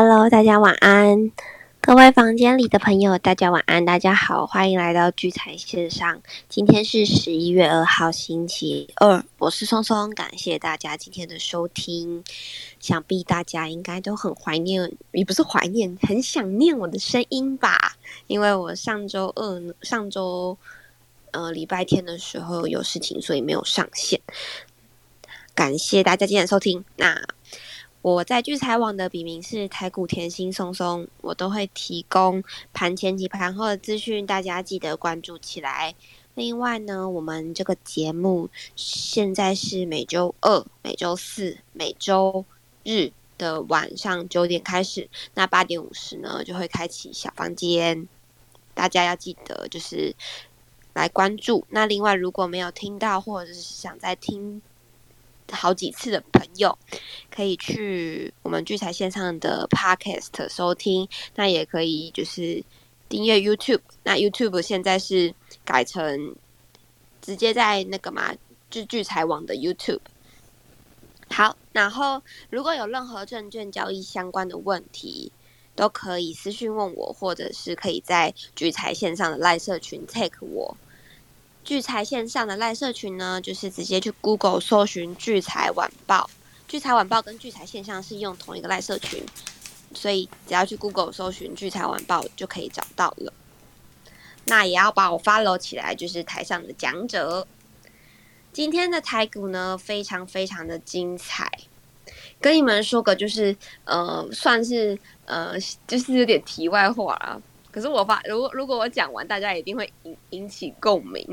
Hello，大家晚安。各位房间里的朋友，大家晚安，大家好，欢迎来到聚财线上。今天是十一月二号，星期二，我是松松，感谢大家今天的收听。想必大家应该都很怀念，也不是怀念，很想念我的声音吧？因为我上周二、上周呃礼拜天的时候有事情，所以没有上线。感谢大家今天的收听。那我在聚财网的笔名是台股甜心松松，我都会提供盘前及盘后的资讯，大家记得关注起来。另外呢，我们这个节目现在是每周二、每周四、每周日的晚上九点开始，那八点五十呢就会开启小房间，大家要记得就是来关注。那另外如果没有听到，或者是想再听。好几次的朋友，可以去我们聚财线上的 Podcast 收听，那也可以就是订阅 YouTube。那 YouTube 现在是改成直接在那个嘛，就聚财网的 YouTube。好，然后如果有任何证券交易相关的问题，都可以私讯问我，或者是可以在聚财线上的赖社群 take 我。聚财线上的赖社群呢，就是直接去 Google 搜寻聚财晚报。聚财晚报跟聚财线上是用同一个赖社群，所以只要去 Google 搜寻聚财晚报就可以找到了。那也要把我 follow 起来，就是台上的讲者。今天的台股呢，非常非常的精彩。跟你们说个，就是呃，算是呃，就是有点题外话啊。可是我发，如果如果我讲完，大家一定会引引起共鸣。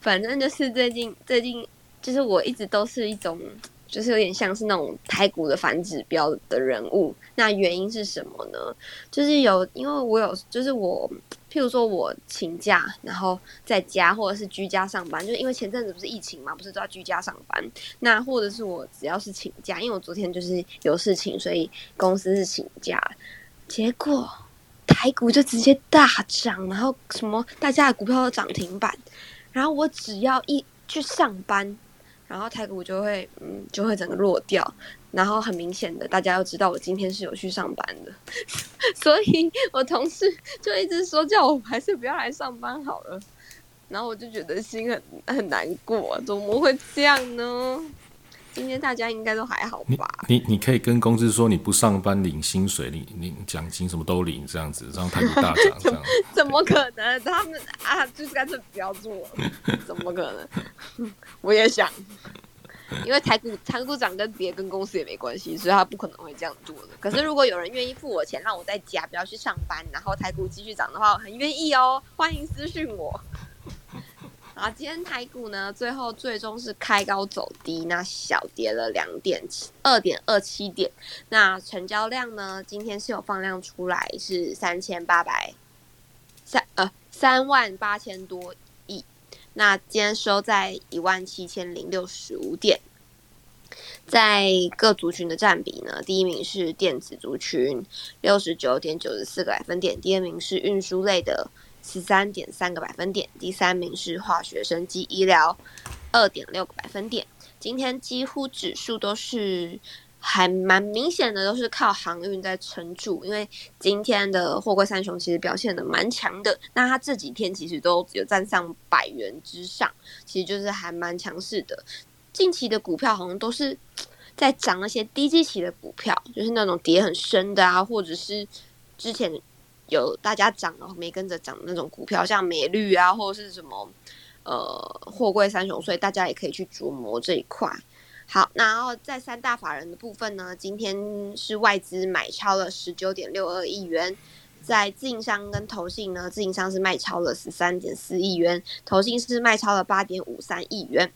反正就是最近最近，就是我一直都是一种，就是有点像是那种台股的反指标的人物。那原因是什么呢？就是有，因为我有，就是我，譬如说我请假，然后在家或者是居家上班，就因为前阵子不是疫情嘛，不是都要居家上班。那或者是我只要是请假，因为我昨天就是有事情，所以公司是请假，结果。台股就直接大涨，然后什么大家的股票都涨停板，然后我只要一去上班，然后台股就会嗯就会整个落掉，然后很明显的大家都知道我今天是有去上班的，所以我同事就一直说叫我还是不要来上班好了，然后我就觉得心很很难过，怎么会这样呢？今天大家应该都还好吧？你你可以跟公司说你不上班领薪水，领领奖金什么都领，这样子然后台股大涨，这样怎么可能？他们啊，就是干脆不要做，怎么可能？我也想，因为台股台股涨跟别跟公司也没关系，所以他不可能会这样做的。可是如果有人愿意付我钱，让我在家不要去上班，然后台股继续涨的话，我很愿意哦，欢迎私讯我。啊，今天台股呢，最后最终是开高走低，那小跌了两点二点二七点。那成交量呢，今天是有放量出来，是三千八百三呃三万八千多亿。那今天收在一万七千零六十五点。在各族群的占比呢，第一名是电子族群，六十九点九十四个百分点；第二名是运输类的。十三点三个百分点，第三名是化学生机医疗，二点六个百分点。今天几乎指数都是还蛮明显的，都是靠航运在撑住。因为今天的货柜三雄其实表现的蛮强的，那它这几天其实都有站上百元之上，其实就是还蛮强势的。近期的股票好像都是在涨那些低基期的股票，就是那种跌很深的啊，或者是之前。有大家涨了没跟着涨那种股票，像美绿啊，或者是什么呃货柜三雄，所以大家也可以去琢磨这一块。好，然后在三大法人的部分呢，今天是外资买超了十九点六二亿元，在自营商跟投信呢，自营商是卖超了十三点四亿元，投信是卖超了八点五三亿元。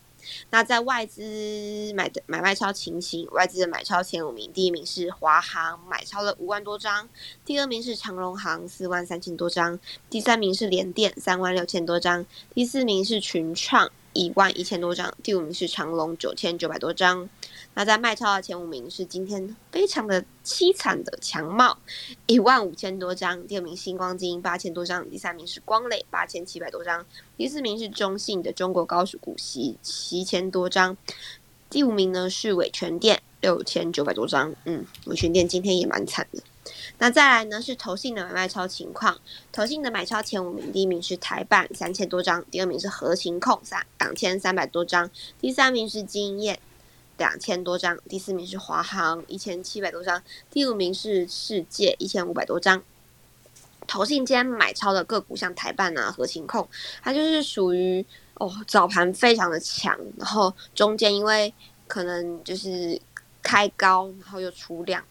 那在外资买的买卖超情形，外资的买超前五名，第一名是华航，买超了五万多张；第二名是长荣航，四万三千多张；第三名是联电，三万六千多张；第四名是群创。一万一千多张，第五名是长隆九千九百多张。那在卖超的前五名是今天非常的凄惨的强茂，一万五千多张。第二名星光金八千多张，第三名是光磊八千七百多张，第四名是中信的中国高速股息七千多张。第五名呢是伟全店六千九百多张。嗯，伟全店今天也蛮惨的。那再来呢是投信的买卖超情况，投信的买超前五名，第一名是台办三千多张，第二名是合情控三两千三百多张，第三名是经验两千多张，第四名是华航一千七百多张，第五名是世界一千五百多张。投信今天买超的个股，像台办啊、合情控，它就是属于哦早盘非常的强，然后中间因为可能就是开高，然后又出量，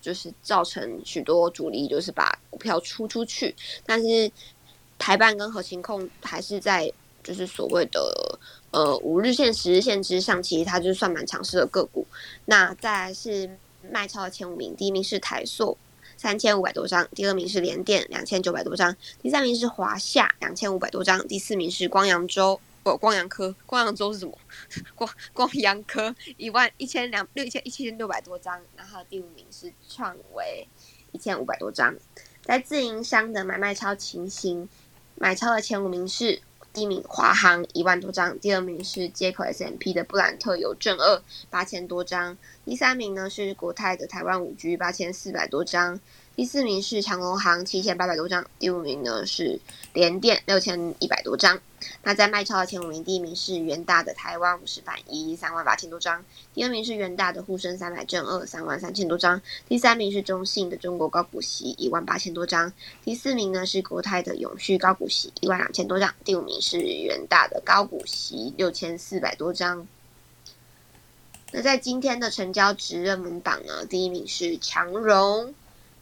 就是造成许多主力就是把股票出出去，但是台办跟合情控还是在就是所谓的呃五日线、十日线之上，其实它就算蛮强势的个股。那再来是卖超的前五名，第一名是台塑。三千五百多张，第二名是联电两千九百多张，第三名是华夏两千五百多张，第四名是光阳州不光阳科，光阳州是什么？光光阳科一万一千两六千一千六百多张，然后第五名是创维一千五百多张，在自营商的买卖超情形，买超的前五名是。第一名华航一万多张，第二名是接口 S M P 的布兰特邮政二八千多张，第三名呢是国泰的台湾五 G 八千四百多张。第四名是长隆行七千八百多张，第五名呢是联电六千一百多张。那在卖超的前五名，第一名是元大的台湾五十板一三万八千多张，第二名是元大的沪深三百正二三万三千多张，第三名是中信的中国高股息一万八千多张，第四名呢是国泰的永续高股息一万两千多张，第五名是元大的高股息六千四百多张。那在今天的成交值热门榜呢，第一名是强荣。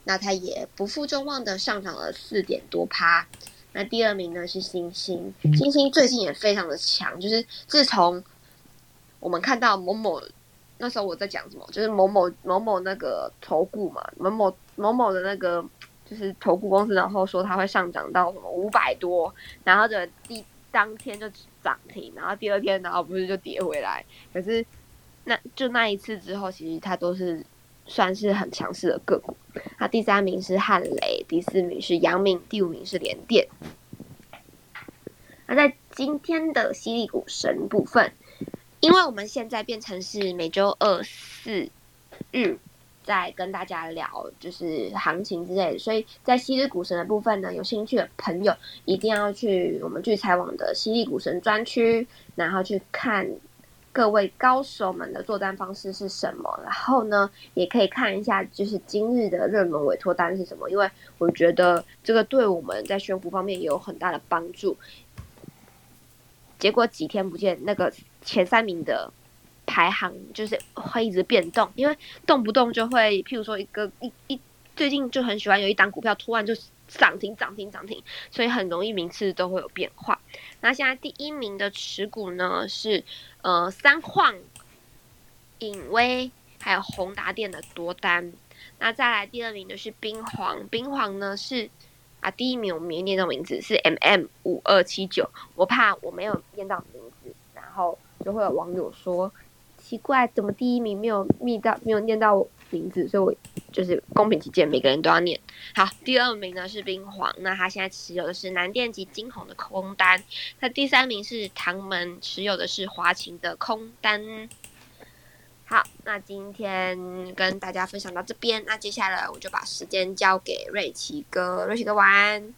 那它也不负众望的上涨了四点多趴。那第二名呢是星星，星星最近也非常的强，就是自从我们看到某某那时候我在讲什么，就是某某某某那个投顾嘛，某某某某的那个就是投顾公司，然后说它会上涨到什么五百多，然后的第当天就涨停，然后第二天然后不是就跌回来，可是那就那一次之后，其实它都是。算是很强势的个股，那第三名是汉雷，第四名是阳明，第五名是联电。那在今天的犀利股神部分，因为我们现在变成是每周二、四、日在跟大家聊就是行情之类的，所以在犀利股神的部分呢，有兴趣的朋友一定要去我们聚财网的犀利股神专区，然后去看。各位高手们的做单方式是什么？然后呢，也可以看一下，就是今日的热门委托单是什么？因为我觉得这个对我们在选股方面也有很大的帮助。结果几天不见，那个前三名的排行就是会一直变动，因为动不动就会，譬如说一个一一最近就很喜欢有一档股票突然就涨停涨停涨停，所以很容易名次都会有变化。那现在第一名的持股呢是。呃，三晃、影威还有宏达电的多单，那再来第二名的是冰皇，冰皇呢是啊第一名我没念到名字是 M M 五二七九，我怕我没有念到名字，然后就会有网友说奇怪，怎么第一名没有密到没有念到名字，所以我就是公平起见，每个人都要念。好，第二名呢是冰皇，那他现在持有的是南电及金鸿的空单。那第三名是唐门，持有的是华勤的空单。好，那今天跟大家分享到这边，那接下来我就把时间交给瑞奇哥，瑞奇哥晚安。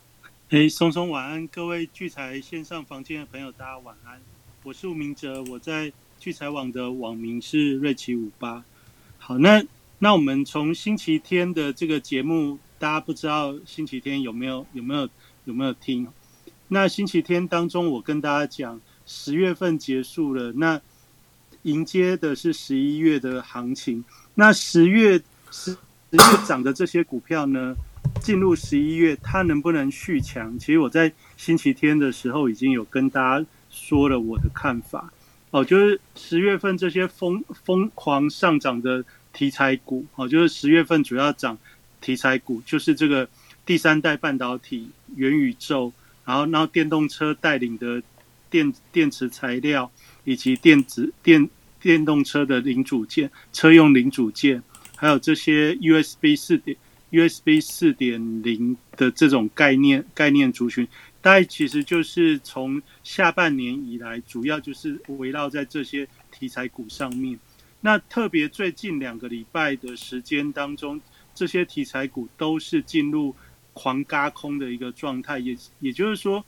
哎，松松晚安，各位聚财线上房间的朋友，大家晚安。我是吴明哲，我在聚财网的网名是瑞奇五八。好，那那我们从星期天的这个节目。大家不知道星期天有没有有没有有没有听？那星期天当中，我跟大家讲，十月份结束了，那迎接的是十一月的行情。那十月十十月涨的这些股票呢，进入十一月，它能不能续强？其实我在星期天的时候已经有跟大家说了我的看法。哦，就是十月份这些疯疯狂上涨的题材股，哦，就是十月份主要涨。题材股就是这个第三代半导体、元宇宙，然后然后电动车带领的电电池材料，以及电子电电动车的零组件、车用零组件，还有这些 USB 四点 USB 四点零的这种概念概念族群，大概其实就是从下半年以来，主要就是围绕在这些题材股上面。那特别最近两个礼拜的时间当中。这些题材股都是进入狂嘎空的一个状态，也也就是说，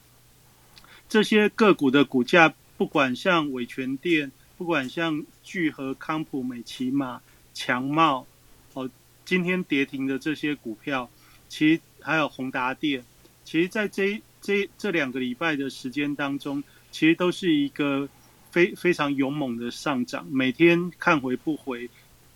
这些个股的股价，不管像伟全电，不管像聚合、康普、美骑马、强茂，哦，今天跌停的这些股票，其实还有宏达电，其实在这这这两个礼拜的时间当中，其实都是一个非非常勇猛的上涨，每天看回不回。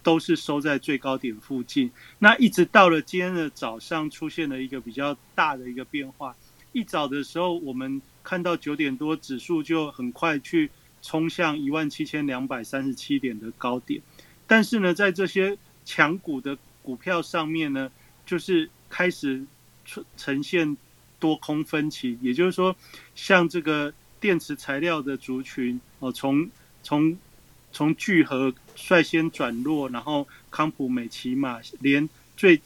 都是收在最高点附近，那一直到了今天的早上，出现了一个比较大的一个变化。一早的时候，我们看到九点多，指数就很快去冲向一万七千两百三十七点的高点。但是呢，在这些强股的股票上面呢，就是开始出呈现多空分歧。也就是说，像这个电池材料的族群，哦，从从从聚合率先转弱，然后康普美骑马连最，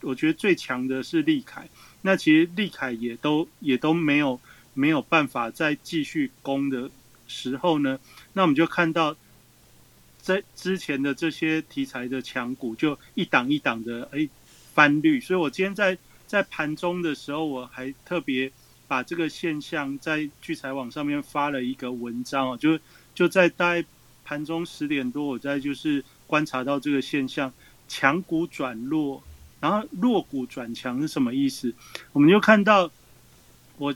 我觉得最强的是利凯。那其实利凯也都也都没有没有办法再继续攻的时候呢，那我们就看到在之前的这些题材的强股就一档一档的哎翻绿。所以我今天在在盘中的时候，我还特别把这个现象在聚财网上面发了一个文章哦，就就在大概。盘中十点多，我在就是观察到这个现象，强股转弱，然后弱股转强是什么意思？我们就看到，我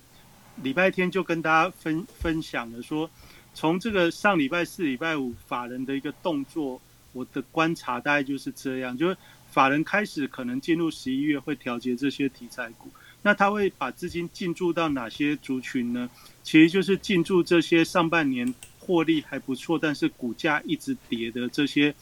礼拜天就跟大家分分享了，说从这个上礼拜四、礼拜五法人的一个动作，我的观察大概就是这样，就是法人开始可能进入十一月会调节这些题材股，那他会把资金进驻到哪些族群呢？其实就是进驻这些上半年。获利还不错，但是股价一直跌的这些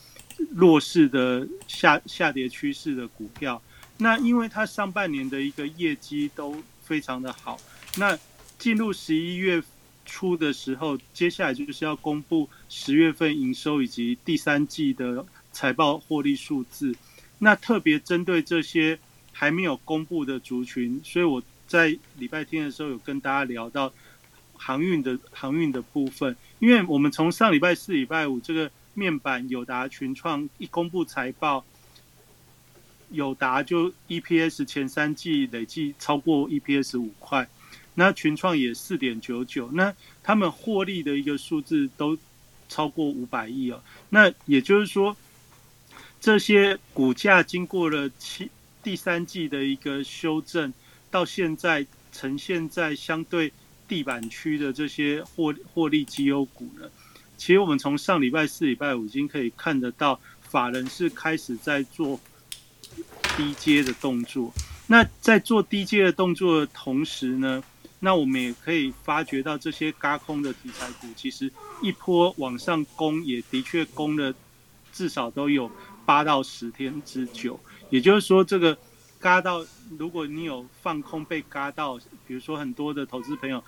弱势的下下跌趋势的股票，那因为它上半年的一个业绩都非常的好，那进入十一月初的时候，接下来就是要公布十月份营收以及第三季的财报获利数字，那特别针对这些还没有公布的族群，所以我在礼拜天的时候有跟大家聊到。航运的航运的部分，因为我们从上礼拜四、礼拜五这个面板友达群创一公布财报，友达就 EPS 前三季累计超过 EPS 五块，那群创也四点九九，那他们获利的一个数字都超过五百亿哦。那也就是说，这些股价经过了七第三季的一个修正，到现在呈现在相对。地板区的这些获获利绩优股呢，其实我们从上礼拜四、礼拜五已经可以看得到，法人是开始在做低阶的动作。那在做低阶的动作的同时呢，那我们也可以发觉到这些嘎空的题材股，其实一波往上攻，也的确攻了至少都有八到十天之久。也就是说，这个。嘎到，如果你有放空被嘎到，比如说很多的投资朋友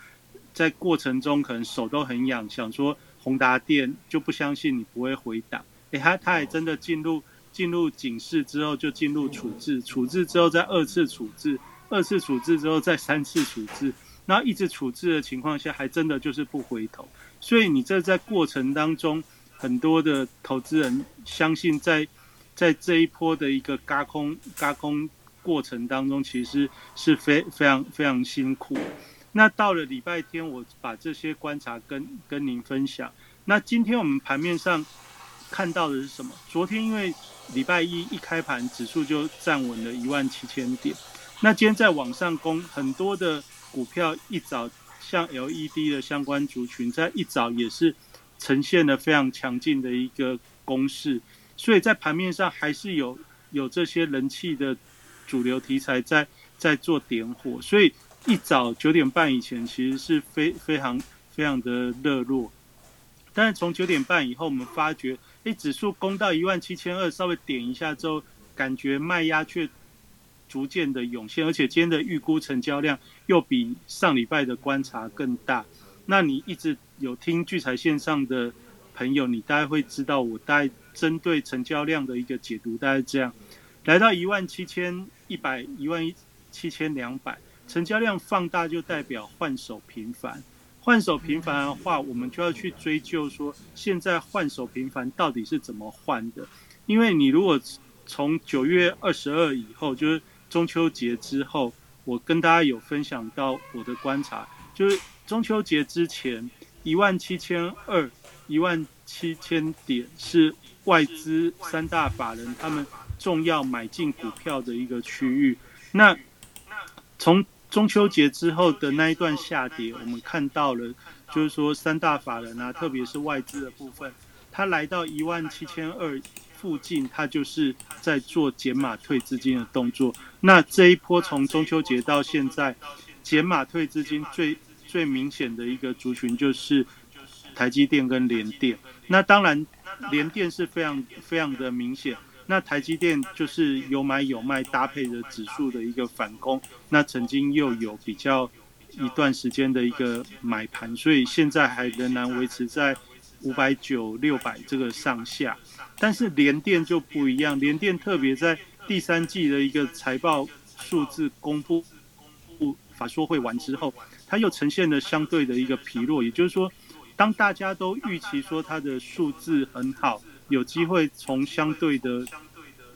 在过程中可能手都很痒，想说宏达电就不相信你不会回档，哎，他他也真的进入进入警示之后就进入处置，处置之后再二次处置，二次处置之后再三次处置，然后一直处置的情况下，还真的就是不回头，所以你这在过程当中，很多的投资人相信在在这一波的一个嘎空嘎空。过程当中其实是非非常非常辛苦。那到了礼拜天，我把这些观察跟跟您分享。那今天我们盘面上看到的是什么？昨天因为礼拜一一开盘，指数就站稳了一万七千点。那今天在往上攻，很多的股票一早像 LED 的相关族群，在一早也是呈现了非常强劲的一个攻势。所以在盘面上还是有有这些人气的。主流题材在在做点火，所以一早九点半以前其实是非非常非常的热络，但是从九点半以后，我们发觉，哎，指数攻到一万七千二，稍微点一下之后，感觉卖压却逐渐的涌现，而且今天的预估成交量又比上礼拜的观察更大。那你一直有听聚财线上的朋友，你大概会知道，我大概针对成交量的一个解读，大概这样。来到一万七千一百一万七千两百，成交量放大就代表换手频繁。换手频繁的话，我们就要去追究说，现在换手频繁到底是怎么换的？因为你如果从九月二十二以后，就是中秋节之后，我跟大家有分享到我的观察，就是中秋节之前一万七千二、一万七千点是外资三大法人他们重要买进股票的一个区域。那从中秋节之后的那一段下跌，我们看到了，就是说三大法人啊，特别是外资的部分，它来到一万七千二附近，它就是在做减码退资金的动作。那这一波从中秋节到现在，减码退资金最最明显的一个族群就是台积电跟联电。那当然，联电是非常非常的明显。那台积电就是有买有卖，搭配着指数的一个反攻。那曾经又有比较一段时间的一个买盘，所以现在还仍然维持在五百九、六百这个上下。但是联电就不一样，联电特别在第三季的一个财报数字公布、公布法说会完之后，它又呈现了相对的一个疲弱。也就是说，当大家都预期说它的数字很好。有机会从相对的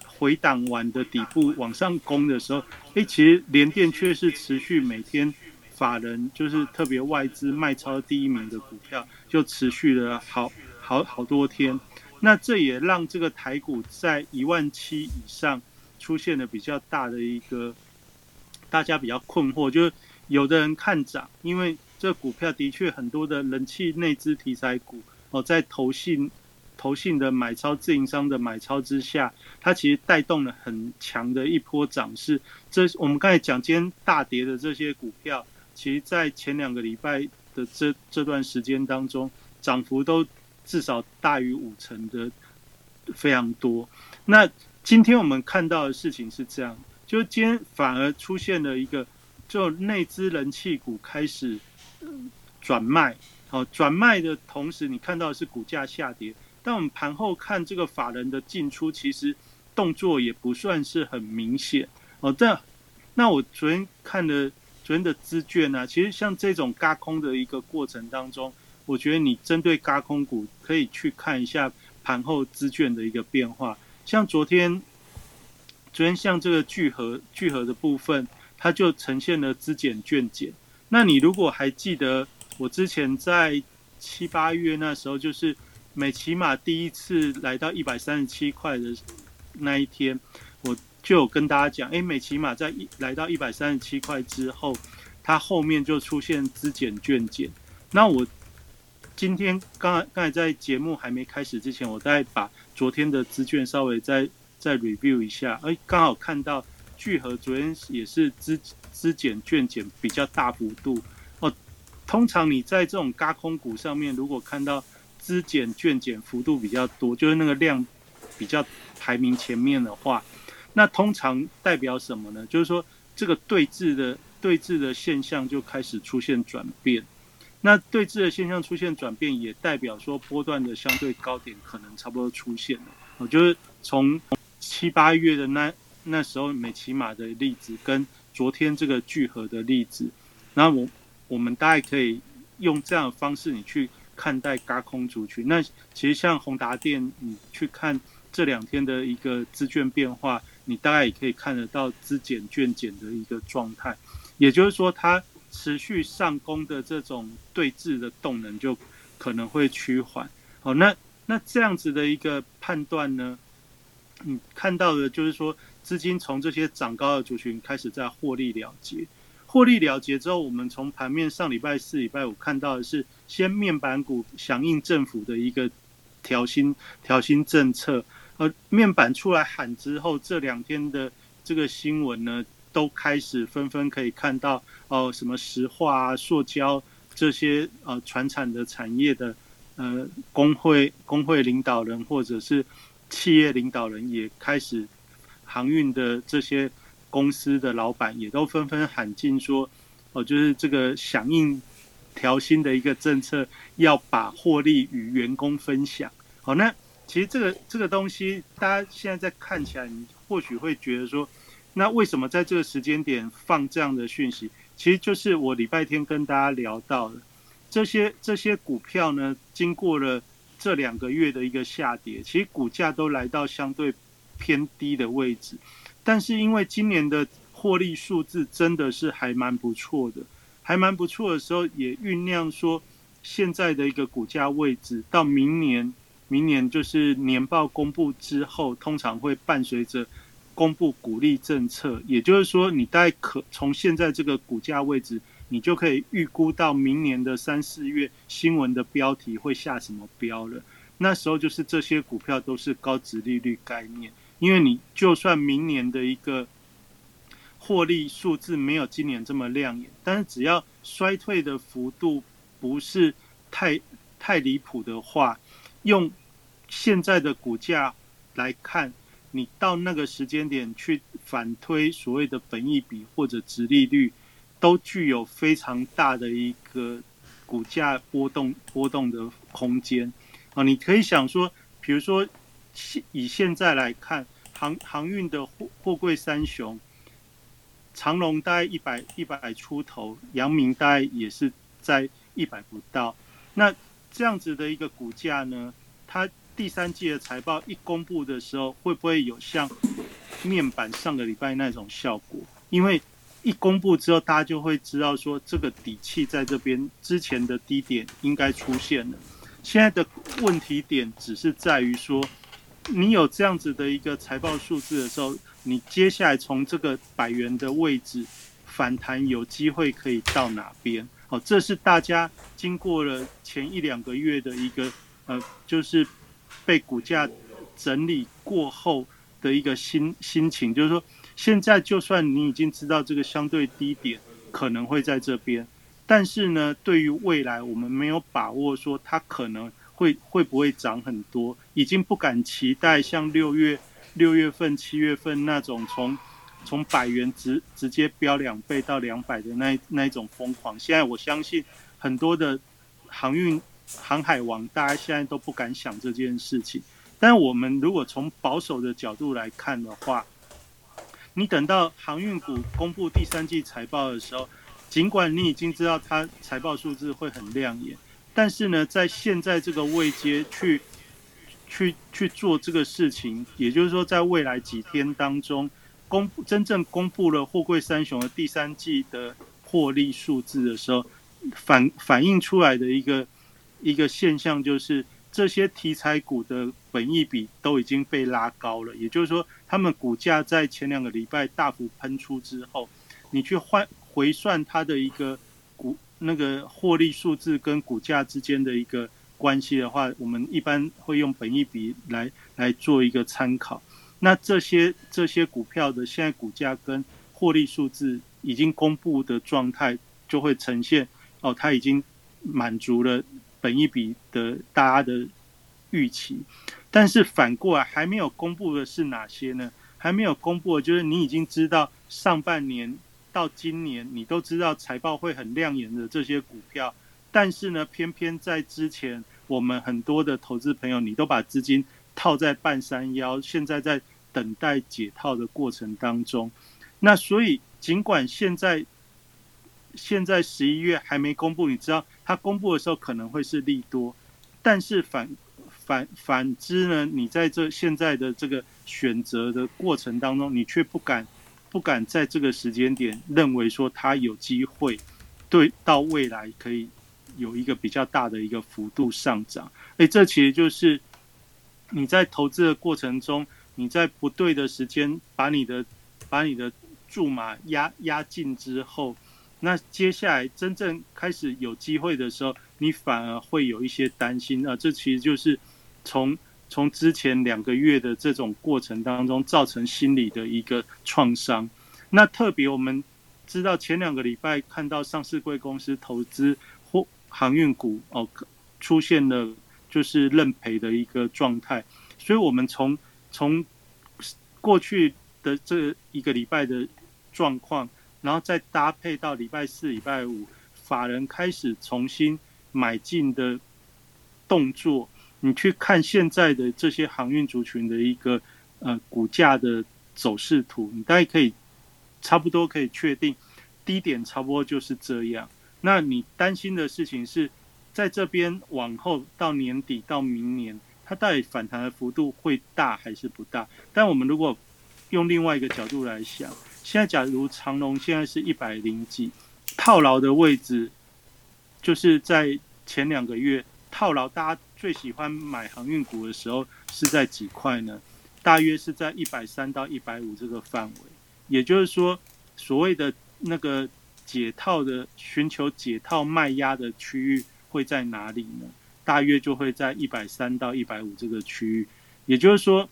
回档完的底部往上攻的时候，哎，其实联电却是持续每天法人就是特别外资卖超第一名的股票，就持续了好好好多天。那这也让这个台股在一万七以上出现了比较大的一个大家比较困惑，就是有的人看涨，因为这股票的确很多的人气内资题材股哦，在投信。投信的买超、自营商的买超之下，它其实带动了很强的一波涨势。这我们刚才讲今天大跌的这些股票，其实在前两个礼拜的这这段时间当中，涨幅都至少大于五成的，非常多。那今天我们看到的事情是这样，就今天反而出现了一个，就内资人气股开始转卖。好，转卖的同时，你看到的是股价下跌。但我们盘后看这个法人的进出，其实动作也不算是很明显哦。但那我昨天看的昨天的资券呢，其实像这种嘎空的一个过程当中，我觉得你针对嘎空股可以去看一下盘后资券的一个变化。像昨天，昨天像这个聚合聚合的部分，它就呈现了资减券减。那你如果还记得我之前在七八月那时候，就是。美骑马第一次来到一百三十七块的那一天，我就有跟大家讲，哎，美骑马在一来到一百三十七块之后，它后面就出现资减券减。那我今天刚刚才在节目还没开始之前，我再把昨天的资券稍微再再 review 一下，哎，刚好看到聚合昨天也是资资减券减比较大幅度。通常你在这种高空股上面，如果看到资减券减幅度比较多，就是那个量比较排名前面的话，那通常代表什么呢？就是说这个对峙的对峙的现象就开始出现转变。那对峙的现象出现转变，也代表说波段的相对高点可能差不多出现了。我就是从七八月的那那时候美骑马的例子，跟昨天这个聚合的例子，那我我们大概可以用这样的方式，你去。看待高空族群，那其实像宏达电，你去看这两天的一个资券变化，你大概也可以看得到资减券减的一个状态，也就是说，它持续上攻的这种对峙的动能就可能会趋缓。好，那那这样子的一个判断呢，你看到的就是说，资金从这些涨高的族群开始在获利了结。获利了结之后，我们从盘面上礼拜四、礼拜五看到的是，先面板股响应政府的一个调薪调薪政策，而面板出来喊之后，这两天的这个新闻呢，都开始纷纷可以看到哦，什么石化、啊、塑胶这些呃传产的产业的呃工会工会领导人或者是企业领导人也开始航运的这些。公司的老板也都纷纷喊进说：“哦，就是这个响应调薪的一个政策，要把获利与员工分享。”好，那其实这个这个东西，大家现在在看起来，你或许会觉得说，那为什么在这个时间点放这样的讯息？其实就是我礼拜天跟大家聊到的这些这些股票呢，经过了这两个月的一个下跌，其实股价都来到相对偏低的位置。但是因为今年的获利数字真的是还蛮不错的，还蛮不错的时候，也酝酿说现在的一个股价位置到明年，明年就是年报公布之后，通常会伴随着公布股利政策，也就是说，你大概可从现在这个股价位置，你就可以预估到明年的三四月新闻的标题会下什么标了。那时候就是这些股票都是高值利率概念。因为你就算明年的一个获利数字没有今年这么亮眼，但是只要衰退的幅度不是太太离谱的话，用现在的股价来看，你到那个时间点去反推所谓的本益比或者值利率，都具有非常大的一个股价波动波动的空间啊！你可以想说，比如说。现以现在来看，航航运的货货柜三雄，长龙大概一百一百出头，阳明大概也是在一百不到。那这样子的一个股价呢，它第三季的财报一公布的时候，会不会有像面板上个礼拜那种效果？因为一公布之后，大家就会知道说这个底气在这边，之前的低点应该出现了。现在的问题点只是在于说。你有这样子的一个财报数字的时候，你接下来从这个百元的位置反弹，有机会可以到哪边？哦，这是大家经过了前一两个月的一个呃，就是被股价整理过后的一个心心情，就是说，现在就算你已经知道这个相对低点可能会在这边，但是呢，对于未来我们没有把握说它可能。会会不会涨很多？已经不敢期待像六月六月份、七月份那种从从百元直直接飙两倍到两百的那那一种疯狂。现在我相信很多的航运航海王，大家现在都不敢想这件事情。但我们如果从保守的角度来看的话，你等到航运股公布第三季财报的时候，尽管你已经知道它财报数字会很亮眼。但是呢，在现在这个位阶去去去做这个事情，也就是说，在未来几天当中，公真正公布了货柜三雄的第三季的获利数字的时候，反反映出来的一个一个现象就是，这些题材股的本益比都已经被拉高了。也就是说，他们股价在前两个礼拜大幅喷出之后，你去换回算它的一个。那个获利数字跟股价之间的一个关系的话，我们一般会用本益比来来做一个参考。那这些这些股票的现在股价跟获利数字已经公布的状态，就会呈现哦，它已经满足了本益比的大家的预期。但是反过来还没有公布的是哪些呢？还没有公布的就是你已经知道上半年。到今年，你都知道财报会很亮眼的这些股票，但是呢，偏偏在之前，我们很多的投资朋友，你都把资金套在半山腰，现在在等待解套的过程当中。那所以，尽管现在现在十一月还没公布，你知道它公布的时候可能会是利多，但是反反反之呢，你在这现在的这个选择的过程当中，你却不敢。不敢在这个时间点认为说它有机会对到未来可以有一个比较大的一个幅度上涨，哎，这其实就是你在投资的过程中，你在不对的时间把你的把你的注码压压进之后，那接下来真正开始有机会的时候，你反而会有一些担心啊，这其实就是从。从之前两个月的这种过程当中，造成心理的一个创伤。那特别我们知道，前两个礼拜看到上市贵公司投资或航运股哦，出现了就是认赔的一个状态。所以，我们从从过去的这一个礼拜的状况，然后再搭配到礼拜四、礼拜五，法人开始重新买进的动作。你去看现在的这些航运族群的一个呃股价的走势图，你大概可以差不多可以确定低点差不多就是这样。那你担心的事情是在这边往后到年底到明年，它到底反弹的幅度会大还是不大？但我们如果用另外一个角度来想，现在假如长龙现在是一百零几，套牢的位置就是在前两个月套牢，大家最喜欢买航运股的时候是在几块呢？大约是在一百三到一百五这个范围。也就是说，所谓的那个解套的寻求解套卖压的区域会在哪里呢？大约就会在一百三到一百五这个区域。也就是说，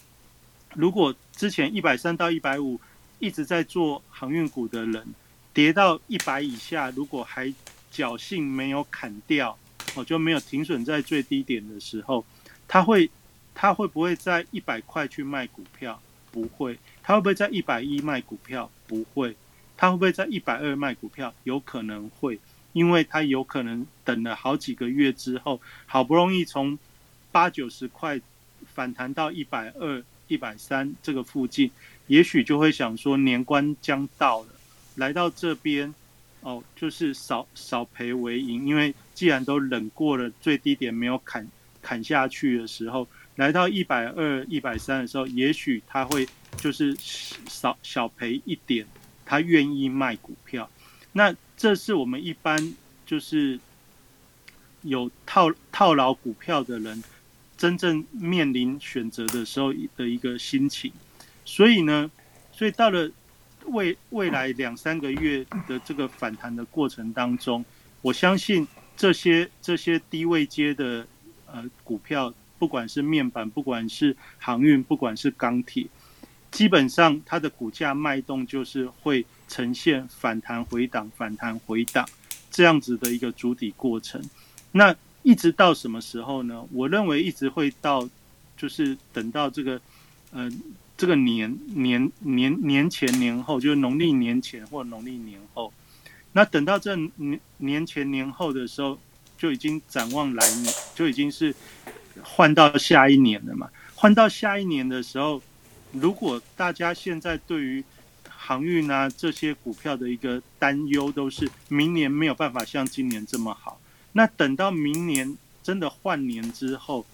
如果之前一百三到一百五一直在做航运股的人，跌到一百以下，如果还侥幸没有砍掉，哦就没有停损在最低点的时候，他会他会不会在一百块去卖股票？不会。他会不会在一百一卖股票？不会。他会不会在一百二卖股票？有可能会，因为他有可能等了好几个月之后，好不容易从八九十块反弹到一百二、一百三这个附近，也许就会想说年关将到了，来到这边哦，就是少少赔为赢，因为既然都忍过了最低点没有砍砍下去的时候，来到一百二、一百三的时候，也许他会。就是少小赔一点，他愿意卖股票。那这是我们一般就是有套套牢股票的人，真正面临选择的时候的一个心情。所以呢，所以到了未未来两三个月的这个反弹的过程当中，我相信这些这些低位接的呃股票，不管是面板，不管是航运，不管是钢铁。基本上它的股价脉动就是会呈现反弹回档、反弹回档这样子的一个主体过程。那一直到什么时候呢？我认为一直会到，就是等到这个，呃，这个年年年年前年后，就是农历年前或农历年后。那等到这年年前年后的时候，就已经展望来年，就已经是换到下一年了嘛。换到下一年的时候。如果大家现在对于航运啊这些股票的一个担忧都是明年没有办法像今年这么好，那等到明年真的换年之后，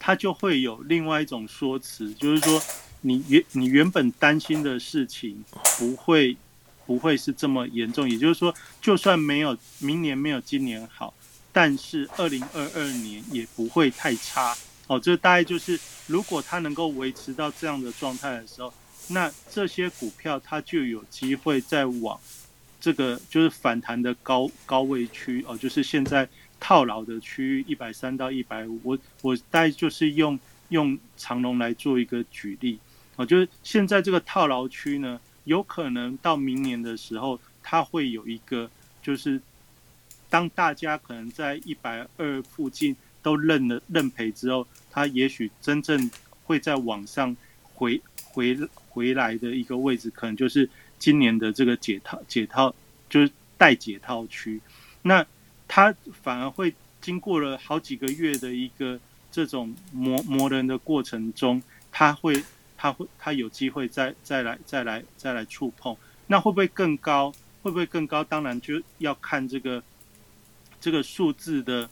它就会有另外一种说辞，就是说你原你原本担心的事情不会不会是这么严重，也就是说，就算没有明年没有今年好，但是二零二二年也不会太差。哦，这大概就是，如果它能够维持到这样的状态的时候，那这些股票它就有机会再往这个就是反弹的高高位区哦，就是现在套牢的区域一百三到一百五。我我大概就是用用长龙来做一个举例哦，就是现在这个套牢区呢，有可能到明年的时候，它会有一个就是当大家可能在一百二附近都认了认赔之后。它也许真正会在网上回回回来的一个位置，可能就是今年的这个解套解套，就是待解套区。那它反而会经过了好几个月的一个这种磨磨人的过程中，它会它会它有机会再再来再来再来触碰。那会不会更高？会不会更高？当然就要看这个这个数字的。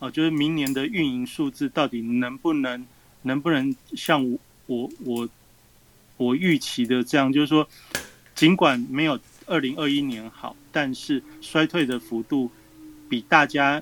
哦，就是明年的运营数字到底能不能能不能像我我我我预期的这样，就是说，尽管没有二零二一年好，但是衰退的幅度比大家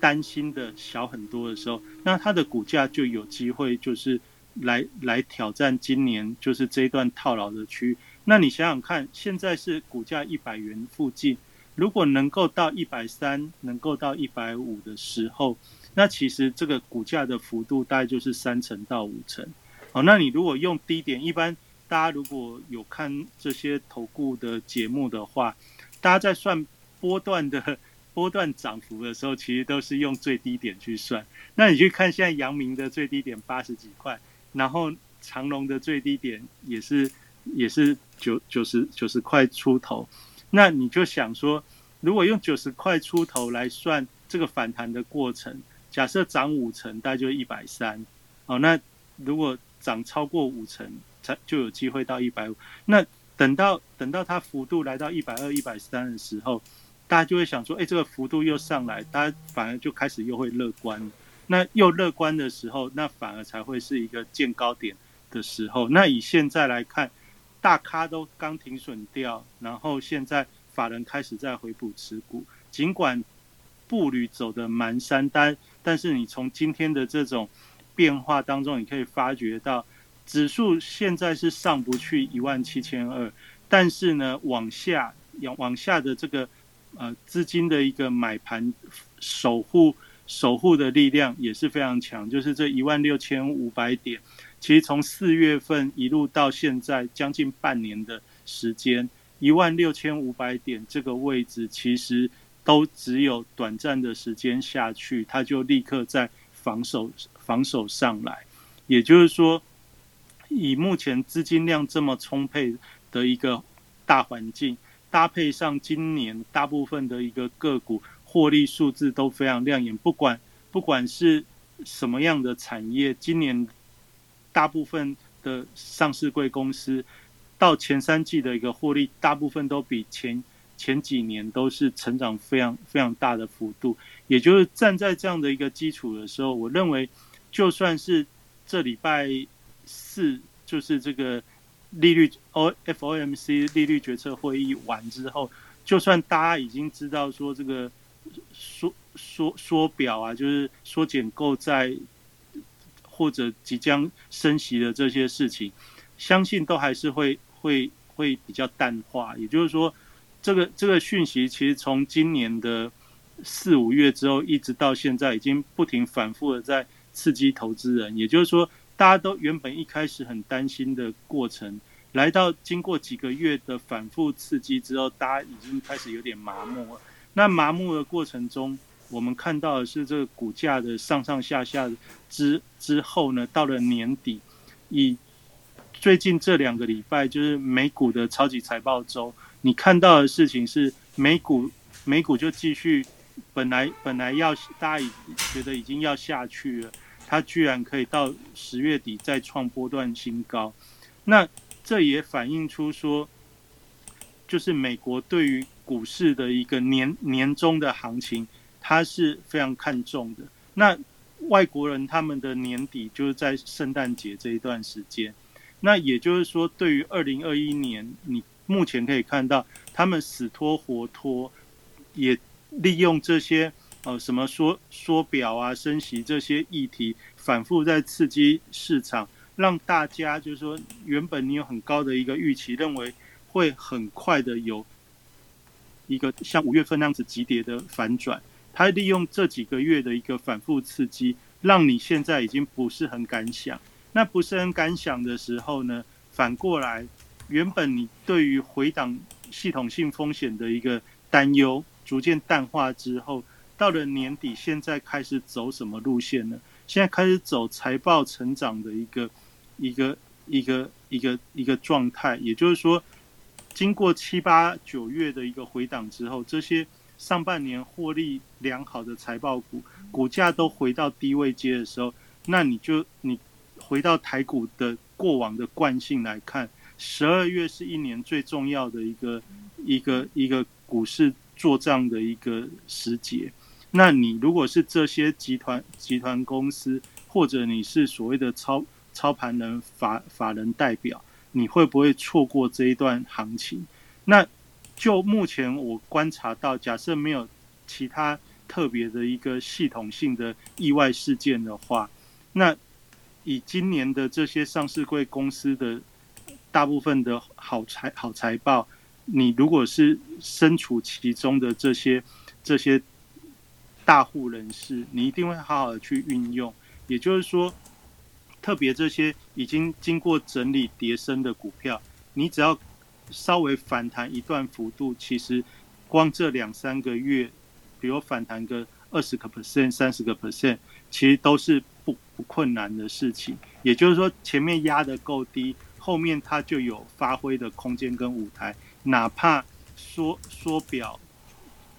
担心的小很多的时候，那它的股价就有机会就是来来挑战今年就是这一段套牢的区域。那你想想看，现在是股价一百元附近。如果能够到一百三，能够到一百五的时候，那其实这个股价的幅度大概就是三成到五成。好，那你如果用低点，一般大家如果有看这些投顾的节目的话，大家在算波段的 波段涨幅的时候，其实都是用最低点去算。那你去看现在阳明的最低点八十几块，然后长隆的最低点也是也是九九十九十块出头。那你就想说，如果用九十块出头来算这个反弹的过程，假设涨五成，大概就一百三。哦，那如果涨超过五成，才就有机会到一百五。那等到等到它幅度来到一百二、一百三的时候，大家就会想说，哎，这个幅度又上来，大家反而就开始又会乐观。那又乐观的时候，那反而才会是一个见高点的时候。那以现在来看，大咖都刚停损掉，然后现在法人开始在回补持股，尽管步履走的蛮山，但但是你从今天的这种变化当中，你可以发觉到指数现在是上不去一万七千二，但是呢，往下往下的这个呃资金的一个买盘守护。守护的力量也是非常强，就是这一万六千五百点，其实从四月份一路到现在将近半年的时间，一万六千五百点这个位置其实都只有短暂的时间下去，它就立刻在防守防守上来，也就是说，以目前资金量这么充沛的一个大环境，搭配上今年大部分的一个个股。获利数字都非常亮眼，不管不管是什么样的产业，今年大部分的上市贵公司到前三季的一个获利，大部分都比前前几年都是成长非常非常大的幅度。也就是站在这样的一个基础的时候，我认为就算是这礼拜四就是这个利率 O F O M C 利率决策会议完之后，就算大家已经知道说这个。缩缩缩表啊，就是缩减购债或者即将升息的这些事情，相信都还是会会会比较淡化。也就是说，这个这个讯息其实从今年的四五月之后，一直到现在，已经不停反复的在刺激投资人。也就是说，大家都原本一开始很担心的过程，来到经过几个月的反复刺激之后，大家已经开始有点麻木了。那麻木的过程中，我们看到的是这个股价的上上下下之之后呢，到了年底，以最近这两个礼拜就是美股的超级财报周，你看到的事情是美股美股就继续，本来本来要大家觉得已经要下去了，它居然可以到十月底再创波段新高，那这也反映出说，就是美国对于股市的一个年年终的行情，它是非常看重的。那外国人他们的年底就是在圣诞节这一段时间。那也就是说，对于二零二一年，你目前可以看到，他们死拖活拖，也利用这些呃什么缩缩表啊、升息这些议题，反复在刺激市场，让大家就是说，原本你有很高的一个预期，认为会很快的有。一个像五月份那样子急跌的反转，它利用这几个月的一个反复刺激，让你现在已经不是很敢想。那不是很敢想的时候呢，反过来，原本你对于回档系统性风险的一个担忧逐渐淡化之后，到了年底，现在开始走什么路线呢？现在开始走财报成长的一个一个一个一个一个状态，也就是说。经过七八九月的一个回档之后，这些上半年获利良好的财报股股价都回到低位阶的时候，那你就你回到台股的过往的惯性来看，十二月是一年最重要的一个一个一个股市做账的一个时节。那你如果是这些集团集团公司，或者你是所谓的操操盘人法法人代表。你会不会错过这一段行情？那就目前我观察到，假设没有其他特别的一个系统性的意外事件的话，那以今年的这些上市贵公司的大部分的好财好财报，你如果是身处其中的这些这些大户人士，你一定会好好的去运用。也就是说。特别这些已经经过整理叠升的股票，你只要稍微反弹一段幅度，其实光这两三个月，比如反弹个二十个 percent、三十个 percent，其实都是不不困难的事情。也就是说，前面压的够低，后面它就有发挥的空间跟舞台。哪怕缩缩表、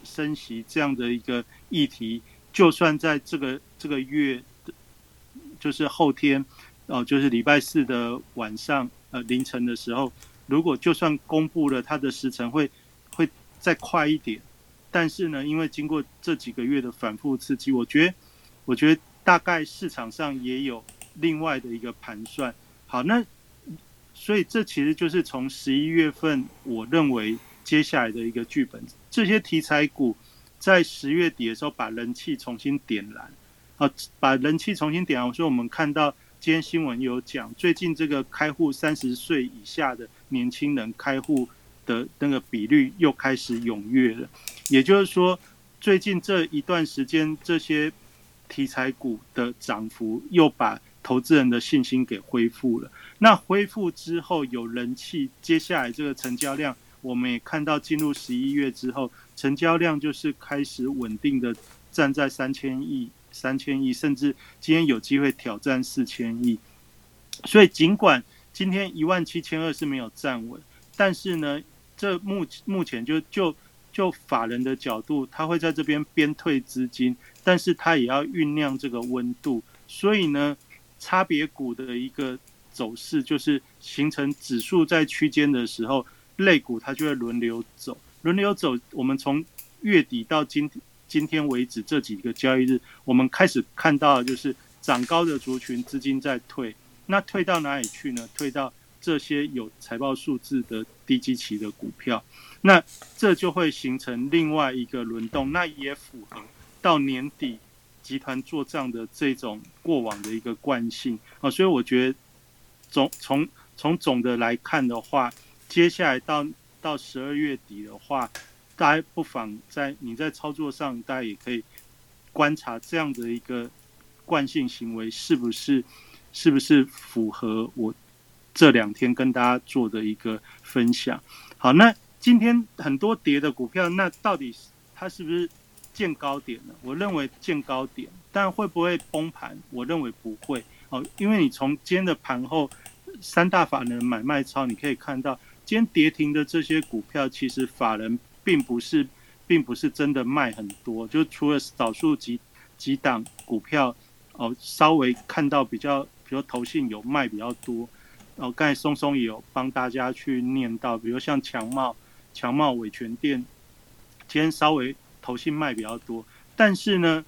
升息这样的一个议题，就算在这个这个月。就是后天，哦，就是礼拜四的晚上，呃，凌晨的时候，如果就算公布了它的时程会会再快一点，但是呢，因为经过这几个月的反复刺激，我觉得，我觉得大概市场上也有另外的一个盘算。好，那所以这其实就是从十一月份，我认为接下来的一个剧本，这些题材股在十月底的时候把人气重新点燃，啊，把人气重新点燃。所以我们看到今天新闻有讲，最近这个开户三十岁以下的年轻人开户的那个比率又开始踊跃了，也就是说，最近这一段时间这些。题材股的涨幅又把投资人的信心给恢复了。那恢复之后有人气，接下来这个成交量，我们也看到进入十一月之后，成交量就是开始稳定的站在三千亿、三千亿，甚至今天有机会挑战四千亿。所以尽管今天一万七千二是没有站稳，但是呢，这目目前就就就法人的角度，他会在这边边退资金。但是它也要酝酿这个温度，所以呢，差别股的一个走势就是形成指数在区间的时候，类股它就会轮流走，轮流走。我们从月底到今今天为止这几个交易日，我们开始看到就是涨高的族群资金在退，那退到哪里去呢？退到这些有财报数字的低基期的股票，那这就会形成另外一个轮动，那也符合。到年底，集团做账的这种过往的一个惯性啊，所以我觉得总从从总的来看的话，接下来到到十二月底的话，大家不妨在你在操作上，大家也可以观察这样的一个惯性行为是不是是不是符合我这两天跟大家做的一个分享。好，那今天很多跌的股票，那到底它是不是？见高点了，我认为见高点，但会不会崩盘？我认为不会哦，因为你从今天的盘后三大法人买卖超，你可以看到今天跌停的这些股票，其实法人并不是，并不是真的卖很多，就除了少数几几档股票哦，稍微看到比较，比如投信有卖比较多，哦，刚才松松也有帮大家去念到，比如像强茂、强茂伟权店，今天稍微。投信卖比较多，但是呢，